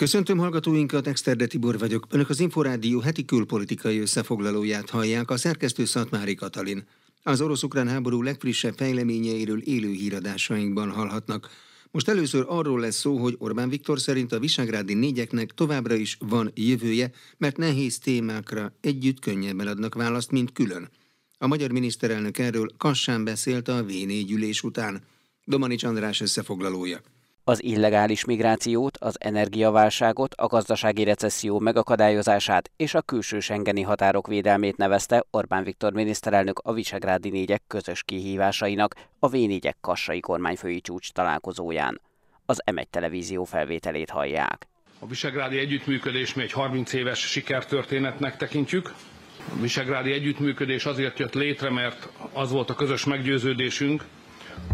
Köszöntöm hallgatóinkat, Exterde Tibor vagyok. Önök az Inforádió heti külpolitikai összefoglalóját hallják, a szerkesztő Szatmári Katalin. Az orosz-ukrán háború legfrissebb fejleményeiről élő híradásainkban hallhatnak. Most először arról lesz szó, hogy Orbán Viktor szerint a visegrádi négyeknek továbbra is van jövője, mert nehéz témákra együtt könnyebben adnak választ, mint külön. A magyar miniszterelnök erről kassán beszélt a V4 ülés után. Domanics András összefoglalója. Az illegális migrációt, az energiaválságot, a gazdasági recesszió megakadályozását és a külső Schengeni határok védelmét nevezte Orbán Viktor miniszterelnök a Visegrádi négyek közös kihívásainak a V4-ek kassai kormányfői csúcs találkozóján. Az M1 televízió felvételét hallják. A Visegrádi együttműködés mi egy 30 éves sikertörténetnek tekintjük. A Visegrádi együttműködés azért jött létre, mert az volt a közös meggyőződésünk,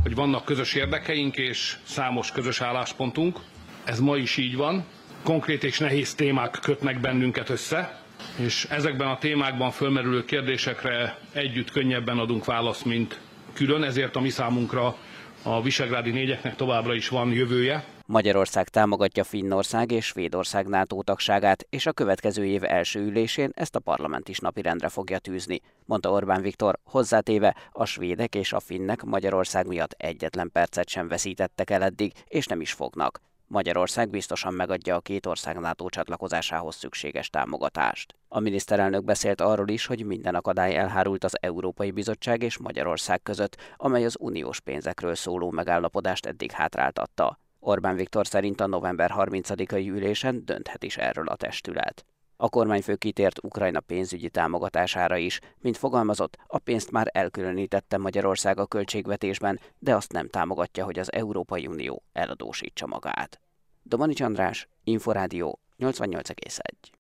hogy vannak közös érdekeink és számos közös álláspontunk. Ez ma is így van. Konkrét és nehéz témák kötnek bennünket össze, és ezekben a témákban fölmerülő kérdésekre együtt könnyebben adunk választ, mint külön, ezért a mi számunkra a Visegrádi négyeknek továbbra is van jövője. Magyarország támogatja Finnország és Svédország NATO tagságát, és a következő év első ülésén ezt a parlament is napirendre fogja tűzni, mondta Orbán Viktor, hozzátéve a svédek és a finnek Magyarország miatt egyetlen percet sem veszítettek el eddig, és nem is fognak. Magyarország biztosan megadja a két ország NATO csatlakozásához szükséges támogatást. A miniszterelnök beszélt arról is, hogy minden akadály elhárult az Európai Bizottság és Magyarország között, amely az uniós pénzekről szóló megállapodást eddig hátráltatta. Orbán Viktor szerint a november 30-ai ülésen dönthet is erről a testület. A kormányfő kitért Ukrajna pénzügyi támogatására is, mint fogalmazott, a pénzt már elkülönítette Magyarország a költségvetésben, de azt nem támogatja, hogy az Európai Unió eladósítsa magát. Domanics András, Inforádió 88,1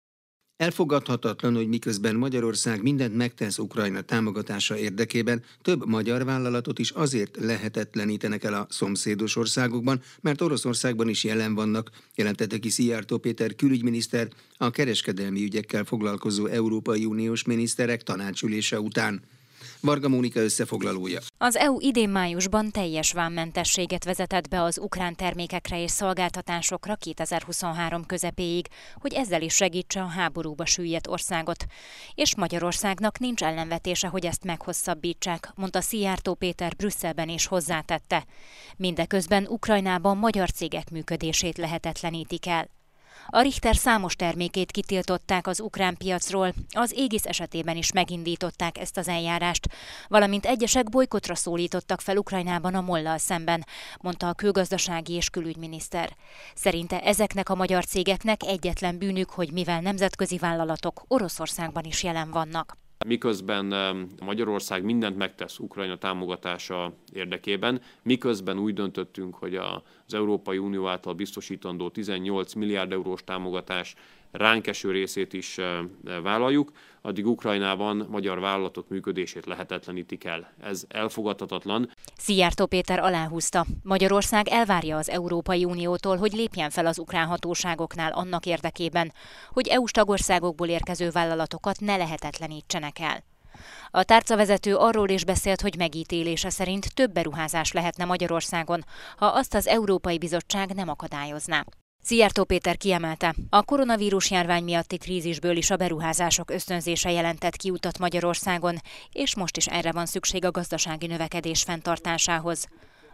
Elfogadhatatlan, hogy miközben Magyarország mindent megtesz Ukrajna támogatása érdekében, több magyar vállalatot is azért lehetetlenítenek el a szomszédos országokban, mert Oroszországban is jelen vannak, jelentette ki Szijjártó Péter külügyminiszter a kereskedelmi ügyekkel foglalkozó Európai Uniós miniszterek tanácsülése után. Varga Mónika összefoglalója. Az EU idén májusban teljes vámmentességet vezetett be az ukrán termékekre és szolgáltatásokra 2023 közepéig, hogy ezzel is segítse a háborúba süllyedt országot. És Magyarországnak nincs ellenvetése, hogy ezt meghosszabbítsák, mondta Szijjártó Péter Brüsszelben is hozzátette. Mindeközben Ukrajnában magyar cégek működését lehetetlenítik el. A Richter számos termékét kitiltották az ukrán piacról, az Égis esetében is megindították ezt az eljárást, valamint egyesek bolykotra szólítottak fel Ukrajnában a mollal szemben, mondta a külgazdasági és külügyminiszter. Szerinte ezeknek a magyar cégeknek egyetlen bűnük, hogy mivel nemzetközi vállalatok Oroszországban is jelen vannak. Miközben Magyarország mindent megtesz Ukrajna támogatása érdekében, miközben úgy döntöttünk, hogy az Európai Unió által biztosítandó 18 milliárd eurós támogatás ránk eső részét is vállaljuk, addig Ukrajnában magyar vállalatok működését lehetetlenítik el. Ez elfogadhatatlan. Szijjártó Péter aláhúzta. Magyarország elvárja az Európai Uniótól, hogy lépjen fel az ukrán hatóságoknál annak érdekében, hogy EU-s tagországokból érkező vállalatokat ne lehetetlenítsenek el. A tárcavezető arról is beszélt, hogy megítélése szerint több beruházás lehetne Magyarországon, ha azt az Európai Bizottság nem akadályozná. Szijjártó Péter kiemelte, a koronavírus járvány miatti krízisből is a beruházások ösztönzése jelentett kiutat Magyarországon, és most is erre van szükség a gazdasági növekedés fenntartásához.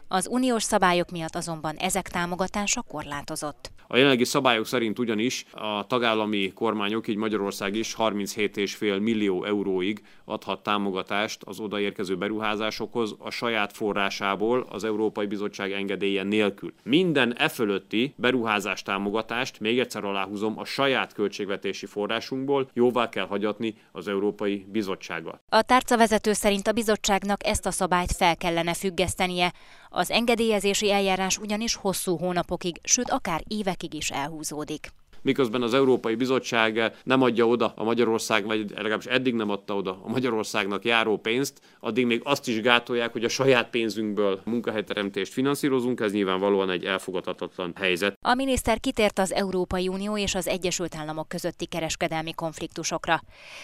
Az uniós szabályok miatt azonban ezek támogatása korlátozott. A jelenlegi szabályok szerint ugyanis a tagállami kormányok, így Magyarország is 37,5 millió euróig adhat támogatást az odaérkező beruházásokhoz a saját forrásából az Európai Bizottság engedélye nélkül. Minden e fölötti beruházás támogatást, még egyszer aláhúzom, a saját költségvetési forrásunkból jóvá kell hagyatni az Európai Bizottsággal. A tárcavezető szerint a bizottságnak ezt a szabályt fel kellene függesztenie. Az engedélyezési eljárás ugyanis hosszú hónapokig, sőt akár évekig is elhúzódik miközben az Európai Bizottság nem adja oda a Magyarország, vagy legalábbis eddig nem adta oda a Magyarországnak járó pénzt, addig még azt is gátolják, hogy a saját pénzünkből munkahelyteremtést finanszírozunk, ez nyilvánvalóan egy elfogadhatatlan helyzet. A miniszter kitért az Európai Unió és az Egyesült Államok közötti kereskedelmi konfliktusokra.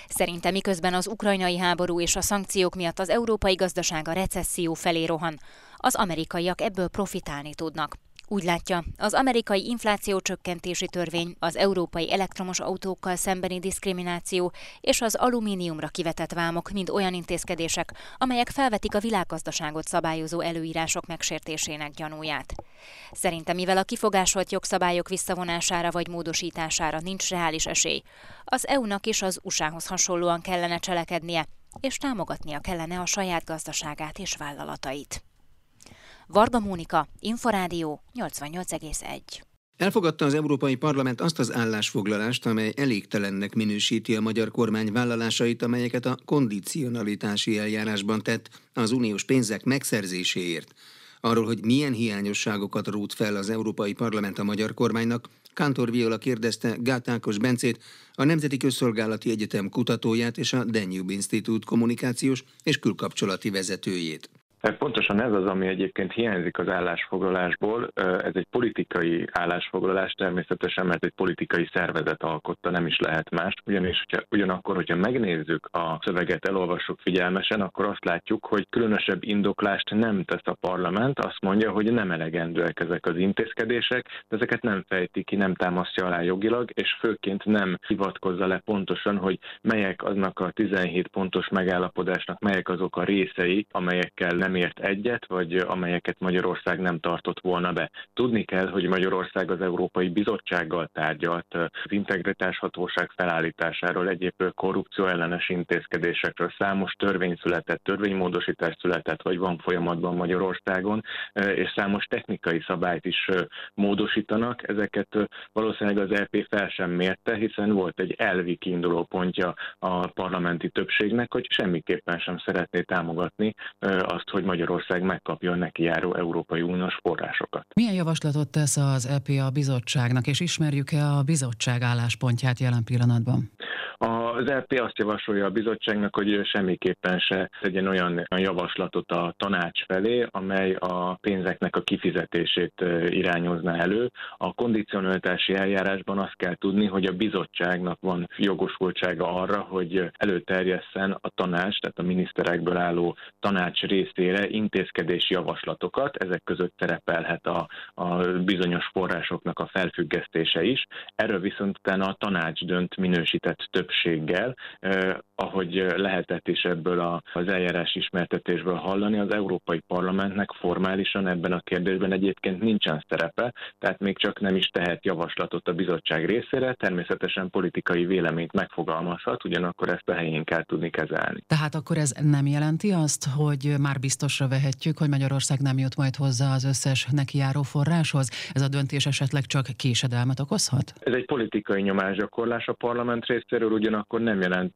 Szerinte miközben az ukrajnai háború és a szankciók miatt az európai gazdaság a recesszió felé rohan, az amerikaiak ebből profitálni tudnak. Úgy látja, az amerikai infláció csökkentési törvény, az európai elektromos autókkal szembeni diszkrimináció és az alumíniumra kivetett vámok mind olyan intézkedések, amelyek felvetik a világgazdaságot szabályozó előírások megsértésének gyanúját. Szerinte mivel a kifogásolt jogszabályok visszavonására vagy módosítására nincs reális esély, az EU-nak is az USA-hoz hasonlóan kellene cselekednie, és támogatnia kellene a saját gazdaságát és vállalatait. Varga Mónika, Inforádió 88,1. Elfogadta az Európai Parlament azt az állásfoglalást, amely elégtelennek minősíti a magyar kormány vállalásait, amelyeket a kondicionalitási eljárásban tett az uniós pénzek megszerzéséért. Arról, hogy milyen hiányosságokat rút fel az Európai Parlament a magyar kormánynak, Kántor Viola kérdezte Gátákos Bencét, a Nemzeti Közszolgálati Egyetem kutatóját és a Danube Institute kommunikációs és külkapcsolati vezetőjét. Pontosan ez az, ami egyébként hiányzik az állásfoglalásból. Ez egy politikai állásfoglalás természetesen, mert egy politikai szervezet alkotta, nem is lehet más. Ugyanis, hogyha, ugyanakkor, hogyha megnézzük a szöveget, elolvassuk figyelmesen, akkor azt látjuk, hogy különösebb indoklást nem tesz a parlament, azt mondja, hogy nem elegendőek ezek az intézkedések, de ezeket nem fejti ki, nem támasztja alá jogilag, és főként nem hivatkozza le pontosan, hogy melyek aznak a 17 pontos megállapodásnak, melyek azok a részei, amelyekkel nem nem ért egyet, vagy amelyeket Magyarország nem tartott volna be. Tudni kell, hogy Magyarország az Európai Bizottsággal tárgyalt az integritáshatóság felállításáról, egyéb korrupció ellenes intézkedésekről. Számos törvény született, törvénymódosítás született, vagy van folyamatban Magyarországon, és számos technikai szabályt is módosítanak. Ezeket valószínűleg az EP fel sem mérte, hiszen volt egy elvi kiinduló pontja a parlamenti többségnek, hogy semmiképpen sem szeretné támogatni azt, hogy Magyarország megkapja a neki járó Európai Uniós forrásokat. Milyen javaslatot tesz az EP a bizottságnak, és ismerjük-e a bizottság álláspontját jelen pillanatban? Az LP azt javasolja a bizottságnak, hogy semmiképpen se tegyen olyan javaslatot a tanács felé, amely a pénzeknek a kifizetését irányozna elő. A kondicionalitási eljárásban azt kell tudni, hogy a bizottságnak van jogosultsága arra, hogy előterjesszen a tanács, tehát a miniszterekből álló tanács részére intézkedési javaslatokat, ezek között szerepelhet a, a bizonyos forrásoknak a felfüggesztése is. Erről viszont utána a tanács dönt minősített Bengal. Ahogy lehetett is ebből az eljárás ismertetésből hallani, az Európai Parlamentnek formálisan ebben a kérdésben egyébként nincsen szerepe, tehát még csak nem is tehet javaslatot a bizottság részére, természetesen politikai véleményt megfogalmazhat, ugyanakkor ezt a helyén kell tudni kezelni. Tehát akkor ez nem jelenti azt, hogy már biztosra vehetjük, hogy Magyarország nem jut majd hozzá az összes neki járó forráshoz? Ez a döntés esetleg csak késedelmet okozhat? Ez egy politikai nyomásgyakorlás a parlament részéről, ugyanakkor nem jelent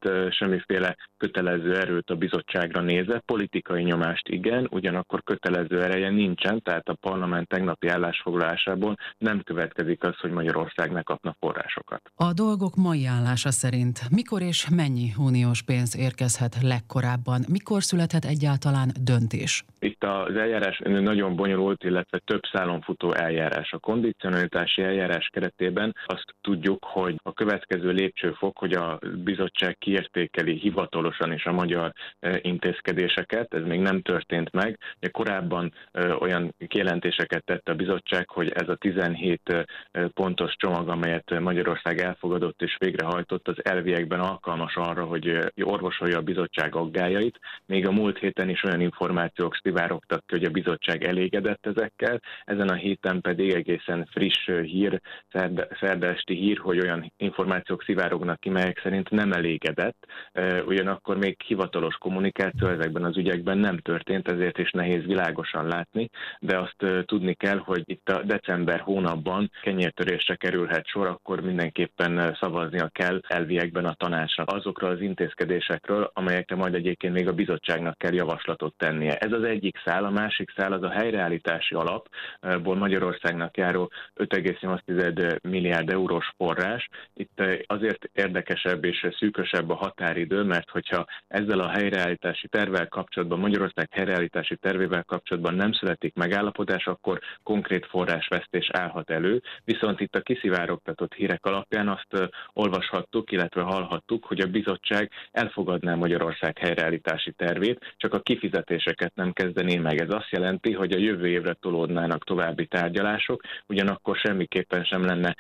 semmiféle kötelező erőt a bizottságra nézve. Politikai nyomást igen, ugyanakkor kötelező ereje nincsen, tehát a parlament tegnapi állásfoglalásából nem következik az, hogy Magyarország ne kapna forrásokat. A dolgok mai állása szerint mikor és mennyi uniós pénz érkezhet legkorábban? Mikor születhet egyáltalán döntés? Itt az eljárás nagyon bonyolult, illetve több szálon futó eljárás. A kondicionalitási eljárás keretében azt tudjuk, hogy a következő lépcsőfok, hogy a bizottság kiértékeli hivatalosan is a magyar e, intézkedéseket, ez még nem történt meg. Korábban e, olyan kijelentéseket tett a bizottság, hogy ez a 17 e, pontos csomag, amelyet Magyarország elfogadott és végrehajtott, az elviekben alkalmas arra, hogy orvosolja a bizottság aggájait. Még a múlt héten is olyan információk szivárogtak hogy a bizottság elégedett ezekkel. Ezen a héten pedig egészen friss hír, szerdesti hír, hogy olyan információk szivárognak ki, melyek szerint nem elégedett. Ugyanakkor még hivatalos kommunikáció ezekben az ügyekben nem történt, ezért is nehéz világosan látni, de azt tudni kell, hogy itt a december hónapban kenyértörésre kerülhet sor, akkor mindenképpen szavaznia kell elviekben a tanácsnak azokra az intézkedésekről, amelyekre majd egyébként még a bizottságnak kell javaslatot tennie. Ez az egyik szál, a másik szál az a helyreállítási alapból Magyarországnak járó 5,8 milliárd eurós forrás. Itt azért érdekesebb és szűkösebb a határ határidő, mert hogyha ezzel a helyreállítási tervvel kapcsolatban, Magyarország helyreállítási tervével kapcsolatban nem születik megállapodás, akkor konkrét forrásvesztés állhat elő. Viszont itt a kiszivárogtatott hírek alapján azt olvashattuk, illetve hallhattuk, hogy a bizottság elfogadná Magyarország helyreállítási tervét, csak a kifizetéseket nem kezdené meg. Ez azt jelenti, hogy a jövő évre tolódnának további tárgyalások, ugyanakkor semmiképpen sem lenne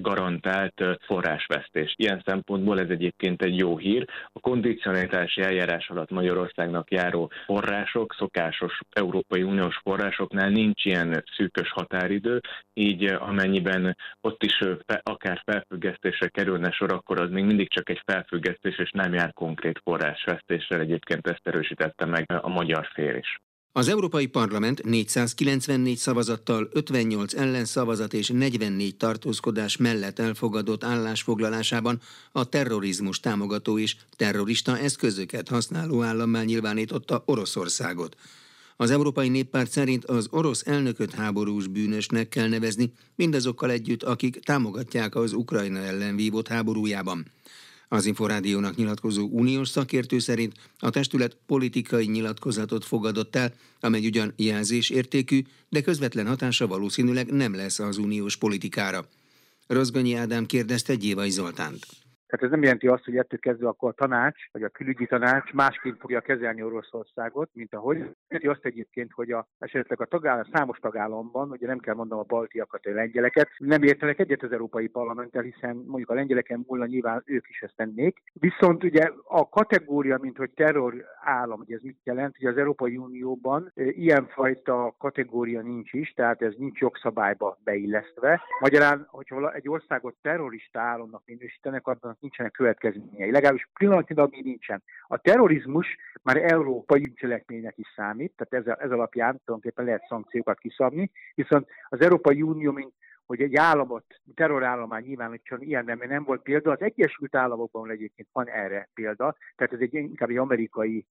garantált forrásvesztés. Ilyen szempontból ez egyébként egy jó hír. A kondicionalitási eljárás alatt Magyarországnak járó források, szokásos Európai Uniós forrásoknál nincs ilyen szűkös határidő, így amennyiben ott is akár felfüggesztésre kerülne sor, akkor az még mindig csak egy felfüggesztés, és nem jár konkrét forrásvesztéssel. Egyébként ezt erősítette meg a magyar fél is. Az Európai Parlament 494 szavazattal 58 ellenszavazat és 44 tartózkodás mellett elfogadott állásfoglalásában a terrorizmus támogató és terrorista eszközöket használó állammá nyilvánította Oroszországot. Az Európai Néppárt szerint az orosz elnököt háborús bűnösnek kell nevezni, mindazokkal együtt, akik támogatják az Ukrajna ellen vívott háborújában. Az Inforádiónak nyilatkozó uniós szakértő szerint a testület politikai nyilatkozatot fogadott el, amely ugyan jelzésértékű, de közvetlen hatása valószínűleg nem lesz az uniós politikára. Rozgonyi Ádám kérdezte Gyévai Zoltánt. Tehát ez nem jelenti azt, hogy ettől kezdve akkor a tanács, vagy a külügyi tanács másként fogja kezelni Oroszországot, mint ahogy. Jelenti azt egyébként, hogy a, esetleg a tagállam, számos tagállamban, ugye nem kell mondanom a baltiakat, a lengyeleket, nem értenek egyet az Európai Parlamenttel, hiszen mondjuk a lengyeleken múlna nyilván ők is ezt tennék. Viszont ugye a kategória, mint hogy terror állam, hogy ez mit jelent, hogy az Európai Unióban ilyenfajta kategória nincs is, tehát ez nincs jogszabályba beillesztve. Magyarán, hogyha egy országot terrorista államnak minősítenek, abban nincsenek következményei. Legalábbis pillanatilag még nincsen. A terrorizmus már európai cselekménynek is számít, tehát ez, ez alapján tulajdonképpen lehet szankciókat kiszabni, viszont az Európai Unió, mint hogy egy államot, terrorállomány nyilvánítson ilyen nem, nem volt példa. Az Egyesült Államokban egyébként van erre példa, tehát ez egy inkább egy amerikai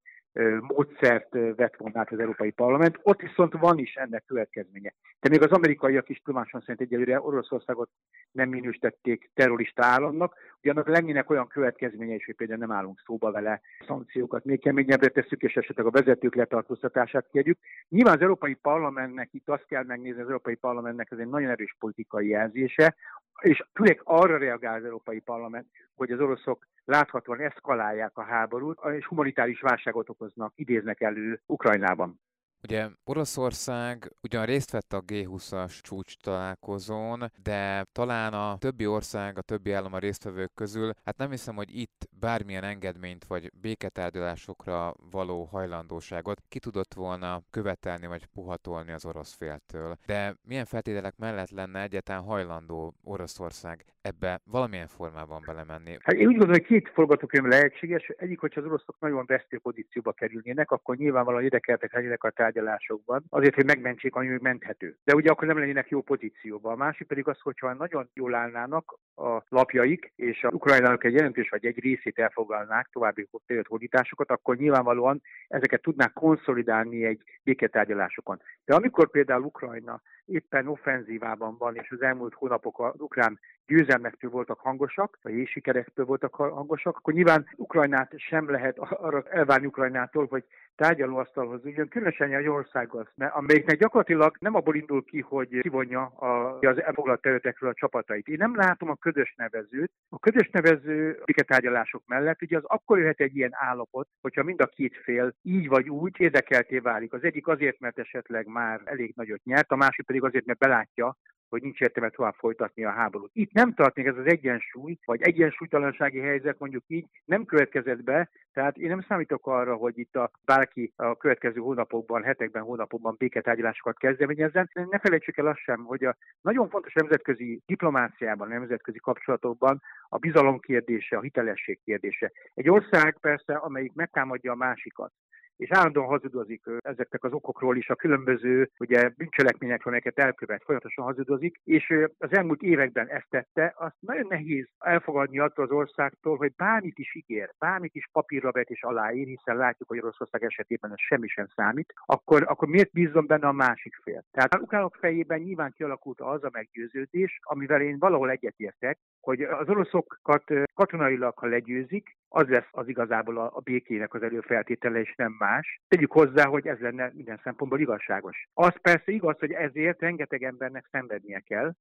módszert vett volna át az Európai Parlament. Ott viszont van is ennek következménye. De még az amerikaiak is tudomásom szerint egyelőre Oroszországot nem minősítették terrorista államnak, ugyanak lennének olyan következménye is, hogy például nem állunk szóba vele, szankciókat még keményebbre tesszük, és esetleg a vezetők letartóztatását kérjük. Nyilván az Európai Parlamentnek itt azt kell megnézni, az Európai Parlamentnek ez egy nagyon erős politikai jelzése, és főleg arra reagál az Európai Parlament, hogy az oroszok láthatóan eszkalálják a háborút, és humanitáris válságot okoznak, idéznek elő Ukrajnában. Ugye Oroszország ugyan részt vett a G20-as csúcs találkozón, de talán a többi ország, a többi állam a résztvevők közül, hát nem hiszem, hogy itt bármilyen engedményt vagy béketárgyalásokra való hajlandóságot ki tudott volna követelni vagy puhatolni az orosz féltől. De milyen feltételek mellett lenne egyáltalán hajlandó Oroszország ebbe valamilyen formában belemenni? Hát én úgy gondolom, hogy két forgatókönyv lehetséges. Egyik, hogyha az oroszok nagyon vesztő pozícióba kerülnének, akkor nyilvánvalóan érdekeltek lennének a tárgyalásokban, azért, hogy megmentsék, ami menthető. De ugye akkor nem lennének jó pozícióban. A másik pedig az, hogyha nagyon jól állnának a lapjaik, és a Ukrajnának egy jelentős vagy egy részét elfoglalnák további hódításokat, akkor nyilvánvalóan ezeket tudnák konszolidálni egy béketárgyalásokon. De amikor például Ukrajna éppen offenzívában van, és az elmúlt hónapok az ukrán győzelmektől voltak hangosak, vagy sikerektől voltak hangosak, akkor nyilván Ukrajnát sem lehet arra elvárni Ukrajnától, hogy tárgyalóasztalhoz üljön, különösen egy országhoz, amelyiknek gyakorlatilag nem abból indul ki, hogy kivonja az elfoglalt területekről a csapatait. Én nem látom a közös nevezőt. A közös nevező tárgyalások mellett ugye az akkor jöhet egy ilyen állapot, hogyha mind a két fél így vagy úgy érdekelté válik. Az egyik azért, mert esetleg már elég nagyot nyert, a másik pedig azért, mert belátja, hogy nincs értelme tovább folytatni a háborút. Itt nem tart ez az egyensúly, vagy egyensúlytalansági helyzet mondjuk így nem következett be, tehát én nem számítok arra, hogy itt a bárki a következő hónapokban, hetekben, hónapokban béketárgyalásokat kezdeményezzen. Ne felejtsük el azt sem, hogy a nagyon fontos nemzetközi diplomáciában, nemzetközi kapcsolatokban a bizalom kérdése, a hitelesség kérdése. Egy ország persze, amelyik megtámadja a másikat, és állandóan hazudozik ezeknek az okokról is, a különböző ugye, bűncselekményekről, amelyeket elkövet, folyamatosan hazudozik, és az elmúlt években ezt tette, azt nagyon nehéz elfogadni attól az országtól, hogy bármit is ígér, bármit is papírra vet és aláír, hiszen látjuk, hogy Oroszország esetében ez semmi sem számít, akkor, akkor miért bízom benne a másik fél? Tehát a ukránok fejében nyilván kialakult az a meggyőződés, amivel én valahol egyetértek, hogy az oroszokat katonailag, ha legyőzik, az lesz az igazából a, a békének az előfeltétele, és nem más. Tegyük hozzá, hogy ez lenne minden szempontból igazságos. Az persze igaz, hogy ezért rengeteg embernek szenvednie kell,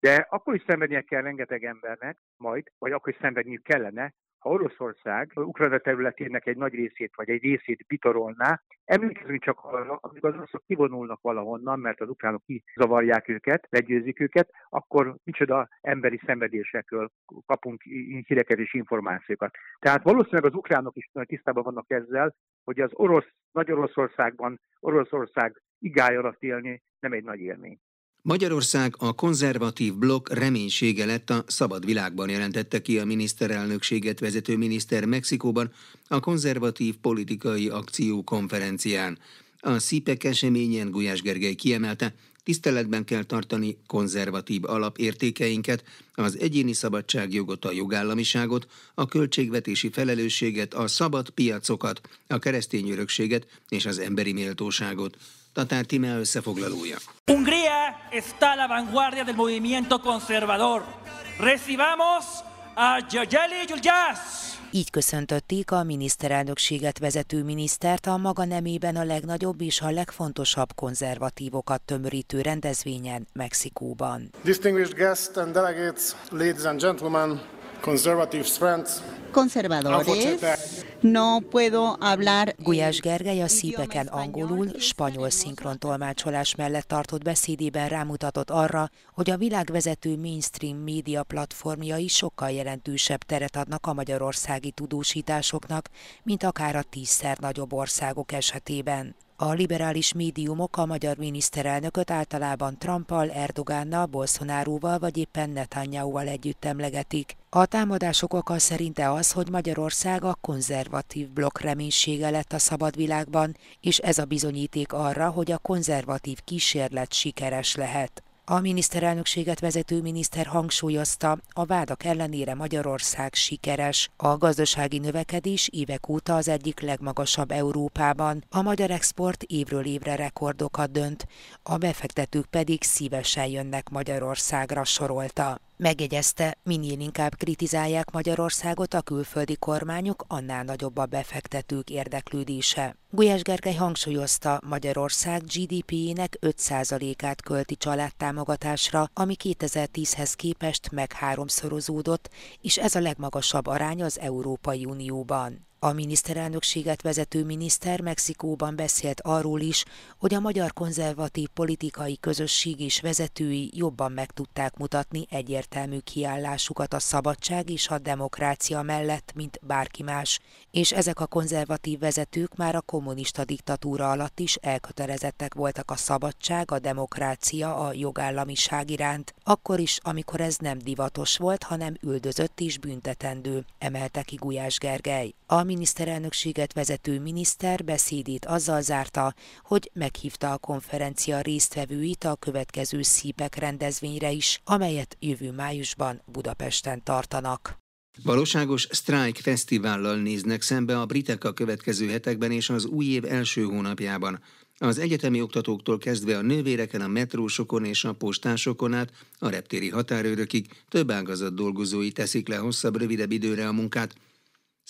de akkor is szenvednie kell rengeteg embernek majd, vagy akkor is szenvedniük kellene, ha Oroszország Ukrajna területének egy nagy részét vagy egy részét bitorolná, emlékezünk csak arra, amikor az oroszok kivonulnak valahonnan, mert az ukránok kizavarják őket, legyőzik őket, akkor micsoda emberi szenvedésekről kapunk híreket és információkat. Tehát valószínűleg az ukránok is tisztában vannak ezzel, hogy az orosz, Nagy Oroszországban, Oroszország igája alatt élni nem egy nagy élmény. Magyarország a konzervatív blokk reménysége lett a szabad világban, jelentette ki a miniszterelnökséget vezető miniszter Mexikóban a konzervatív politikai akció konferencián. A szípek eseményen Gulyás Gergely kiemelte, tiszteletben kell tartani konzervatív alapértékeinket, az egyéni szabadságjogot, a jogállamiságot, a költségvetési felelősséget, a szabad piacokat, a keresztény örökséget és az emberi méltóságot. Tatár Tíme összefoglalója. Hungría está a la vanguardia del movimiento conservador. Recibamos a Jajali Juljás! Így köszöntötték a miniszterelnökséget vezető minisztert a maga nemében a legnagyobb és a legfontosabb konzervatívokat tömörítő rendezvényen Mexikóban. Distinguished guests and delegates, ladies and gentlemen, conservadores. No puedo hablar. Gulyás Gergely a szípeken angolul, spanyol szinkrontolmácsolás mellett tartott beszédében rámutatott arra, hogy a világvezető mainstream média platformjai sokkal jelentősebb teret adnak a magyarországi tudósításoknak, mint akár a tízszer nagyobb országok esetében. A liberális médiumok a magyar miniszterelnököt általában Trumpal, Erdogánnal, Bolsonaróval vagy éppen Netanyahu-val együtt emlegetik. A támadások oka szerinte az, hogy Magyarország a konzervatív blokk reménysége lett a szabad világban, és ez a bizonyíték arra, hogy a konzervatív kísérlet sikeres lehet. A miniszterelnökséget vezető miniszter hangsúlyozta, a vádak ellenére Magyarország sikeres. A gazdasági növekedés évek óta az egyik legmagasabb Európában. A magyar export évről évre rekordokat dönt, a befektetők pedig szívesen jönnek Magyarországra sorolta. Megjegyezte, minél inkább kritizálják Magyarországot a külföldi kormányok, annál nagyobb a befektetők érdeklődése. Gulyás Gergely hangsúlyozta, Magyarország GDP-jének 5%-át költi családtámogatásra, ami 2010-hez képest meg háromszorozódott, és ez a legmagasabb arány az Európai Unióban. A miniszterelnökséget vezető miniszter Mexikóban beszélt arról is, hogy a magyar konzervatív politikai közösség és vezetői jobban meg tudták mutatni egyértelmű kiállásukat a szabadság és a demokrácia mellett, mint bárki más, és ezek a konzervatív vezetők már a kommunista diktatúra alatt is elkötelezettek voltak a szabadság, a demokrácia, a jogállamiság iránt, akkor is, amikor ez nem divatos volt, hanem üldözött és büntetendő, emelte ki Gulyás Gergely. A miniszterelnökséget vezető miniszter beszédét azzal zárta, hogy meghívta a konferencia résztvevőit a következő szípek rendezvényre is, amelyet jövő májusban Budapesten tartanak. Valóságos Strike fesztivállal néznek szembe a britek a következő hetekben és az új év első hónapjában. Az egyetemi oktatóktól kezdve a nővéreken, a metrósokon és a postásokon át a reptéri határőrökig több ágazat dolgozói teszik le hosszabb, rövidebb időre a munkát,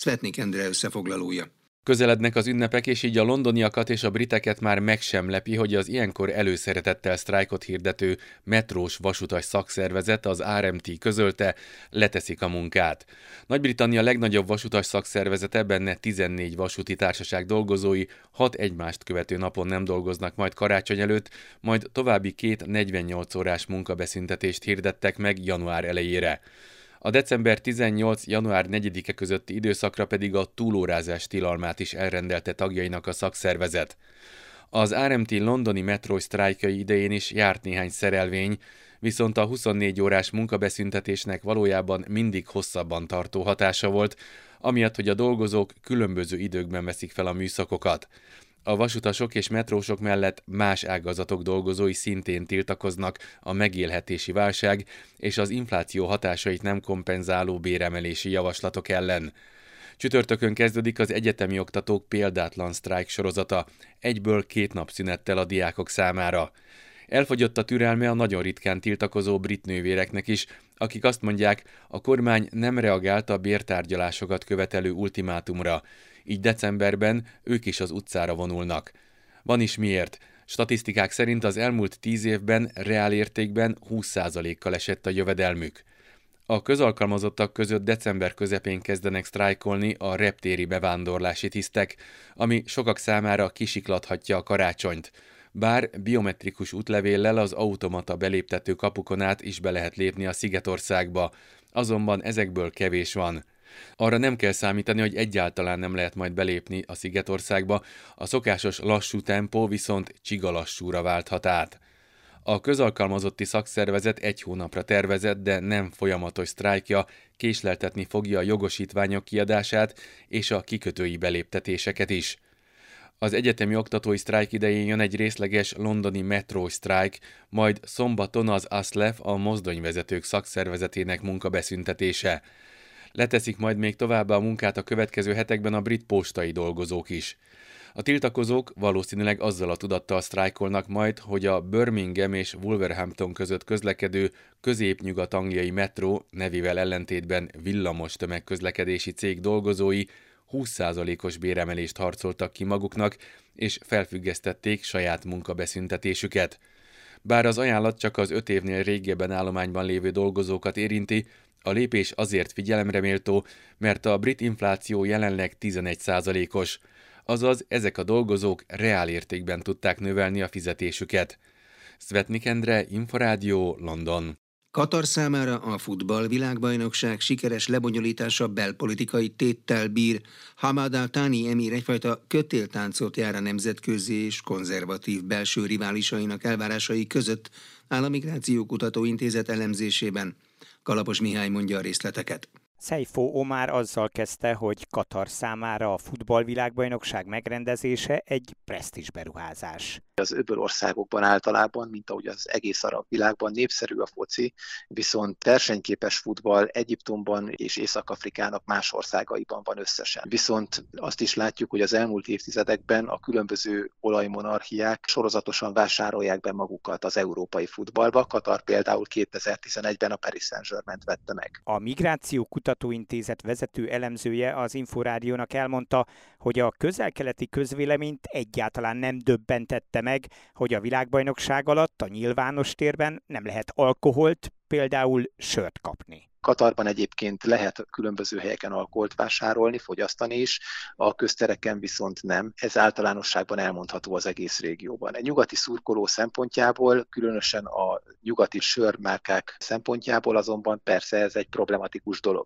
Svetnik Endre összefoglalója. Közelednek az ünnepek, és így a londoniakat és a briteket már meg sem lepi, hogy az ilyenkor előszeretettel sztrájkot hirdető metrós vasutas szakszervezet, az RMT közölte, leteszik a munkát. Nagy-Britannia legnagyobb vasutas szakszervezete, benne 14 vasúti társaság dolgozói, hat egymást követő napon nem dolgoznak majd karácsony előtt, majd további két 48 órás munkabeszüntetést hirdettek meg január elejére. A december 18. január 4-e közötti időszakra pedig a túlórázás tilalmát is elrendelte tagjainak a szakszervezet. Az RMT londoni metró sztrájkai idején is járt néhány szerelvény, viszont a 24 órás munkabeszüntetésnek valójában mindig hosszabban tartó hatása volt, amiatt, hogy a dolgozók különböző időkben veszik fel a műszakokat. A vasutasok és metrósok mellett más ágazatok dolgozói szintén tiltakoznak a megélhetési válság és az infláció hatásait nem kompenzáló béremelési javaslatok ellen. Csütörtökön kezdődik az egyetemi oktatók példátlan sztrájk sorozata, egyből két nap szünettel a diákok számára. Elfogyott a türelme a nagyon ritkán tiltakozó brit nővéreknek is, akik azt mondják, a kormány nem reagált a bértárgyalásokat követelő ultimátumra, így decemberben ők is az utcára vonulnak. Van is miért. Statisztikák szerint az elmúlt tíz évben reál értékben 20%-kal esett a jövedelmük. A közalkalmazottak között december közepén kezdenek sztrájkolni a reptéri bevándorlási tisztek, ami sokak számára kisiklathatja a karácsonyt. Bár biometrikus útlevéllel az automata beléptető kapukon át is be lehet lépni a Szigetországba, azonban ezekből kevés van. Arra nem kell számítani, hogy egyáltalán nem lehet majd belépni a Szigetországba, a szokásos lassú tempó viszont csigalassúra válthat át. A közalkalmazotti szakszervezet egy hónapra tervezett, de nem folyamatos sztrájkja késleltetni fogja a jogosítványok kiadását és a kikötői beléptetéseket is. Az egyetemi oktatói sztrájk idején jön egy részleges londoni metró sztrájk, majd szombaton az ASLEF a mozdonyvezetők szakszervezetének munkabeszüntetése. Leteszik majd még továbbá a munkát a következő hetekben a brit postai dolgozók is. A tiltakozók valószínűleg azzal a tudattal sztrájkolnak majd, hogy a Birmingham és Wolverhampton között közlekedő közép-nyugat-angliai metró nevével ellentétben villamos tömegközlekedési cég dolgozói 20%-os béremelést harcoltak ki maguknak, és felfüggesztették saját munkabeszüntetésüket. Bár az ajánlat csak az öt évnél régebben állományban lévő dolgozókat érinti, a lépés azért figyelemre méltó, mert a brit infláció jelenleg 11%-os, azaz ezek a dolgozók reál értékben tudták növelni a fizetésüket. Svetnik Endre, Inforádió, London. Katar számára a futball világbajnokság sikeres lebonyolítása belpolitikai téttel bír. Hamad al-Thani emír egyfajta kötéltáncot jár a nemzetközi és konzervatív belső riválisainak elvárásai között áll a Intézet elemzésében. Kalapos Mihály mondja a részleteket. Seifo Omar azzal kezdte, hogy Katar számára a futballvilágbajnokság megrendezése egy presztis beruházás. Az öböl országokban általában, mint ahogy az egész arab világban népszerű a foci, viszont versenyképes futball Egyiptomban és Észak-Afrikának más országaiban van összesen. Viszont azt is látjuk, hogy az elmúlt évtizedekben a különböző olajmonarchiák sorozatosan vásárolják be magukat az európai futballba. Katar például 2011-ben a Paris Saint-Germain vette meg. A migráció Kutatóintézet vezető elemzője az Inforádiónak elmondta, hogy a közel-keleti közvéleményt egyáltalán nem döbbentette meg, hogy a világbajnokság alatt a nyilvános térben nem lehet alkoholt, például sört kapni. Katarban egyébként lehet különböző helyeken alkoholt vásárolni, fogyasztani is, a köztereken viszont nem. Ez általánosságban elmondható az egész régióban. Egy nyugati szurkoló szempontjából, különösen a nyugati sörmárkák szempontjából azonban persze ez egy problematikus dolog.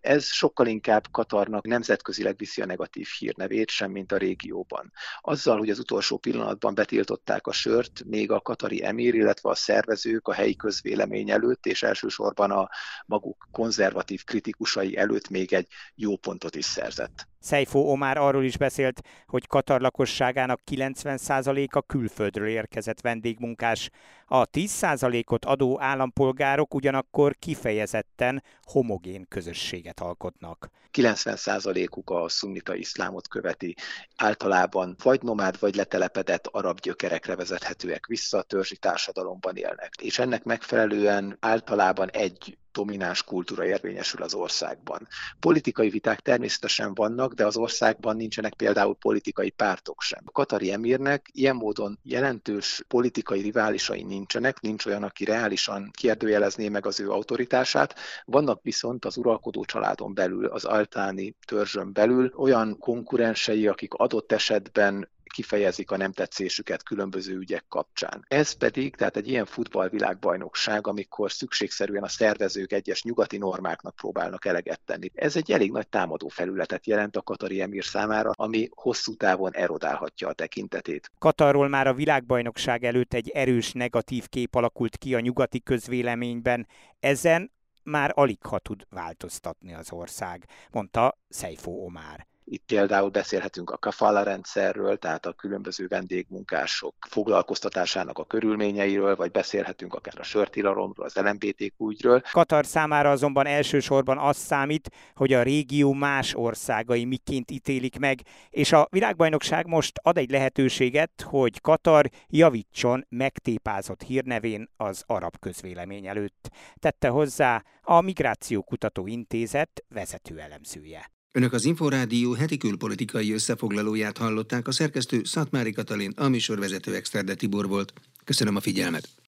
Ez sokkal inkább Katarnak nemzetközileg viszi a negatív hírnevét, sem mint a régióban. Azzal, hogy az utolsó pillanatban betiltották a sört, még a katari emír, illetve a szervezők a helyi közvélemény előtt, és elsősorban a maguk maguk konzervatív kritikusai előtt még egy jó pontot is szerzett. Szejfó Omár arról is beszélt, hogy Katar lakosságának 90%-a külföldről érkezett vendégmunkás. A 10%-ot adó állampolgárok ugyanakkor kifejezetten homogén közösséget alkotnak. 90%-uk a szunnita iszlámot követi, általában vagy nomád, vagy letelepedett arab gyökerekre vezethetőek vissza, a törzsi társadalomban élnek. És ennek megfelelően általában egy domináns kultúra érvényesül az országban. Politikai viták természetesen vannak, de az országban nincsenek például politikai pártok sem. A Katari emírnek ilyen módon jelentős politikai riválisai nincsenek, nincs olyan, aki reálisan kérdőjelezné meg az ő autoritását. Vannak viszont az uralkodó családon belül, az altáni törzsön belül olyan konkurensei, akik adott esetben kifejezik a nem tetszésüket különböző ügyek kapcsán. Ez pedig, tehát egy ilyen futballvilágbajnokság, amikor szükségszerűen a szervezők egyes nyugati normáknak próbálnak eleget tenni. Ez egy elég nagy támadó felületet jelent a Katari emír számára, ami hosszú távon erodálhatja a tekintetét. Katarról már a világbajnokság előtt egy erős negatív kép alakult ki a nyugati közvéleményben. Ezen már alig ha tud változtatni az ország, mondta Seifo Omár. Itt például beszélhetünk a kafala rendszerről, tehát a különböző vendégmunkások foglalkoztatásának a körülményeiről, vagy beszélhetünk akár a sörtilalomról, az LMBTQ ügyről. Katar számára azonban elsősorban az számít, hogy a régió más országai miként ítélik meg, és a világbajnokság most ad egy lehetőséget, hogy Katar javítson megtépázott hírnevén az arab közvélemény előtt. Tette hozzá a Migrációkutató Intézet vezető elemzője. Önök az Inforádió heti külpolitikai összefoglalóját hallották, a szerkesztő Szatmári Katalin, a műsorvezető Exterde Tibor volt. Köszönöm a figyelmet!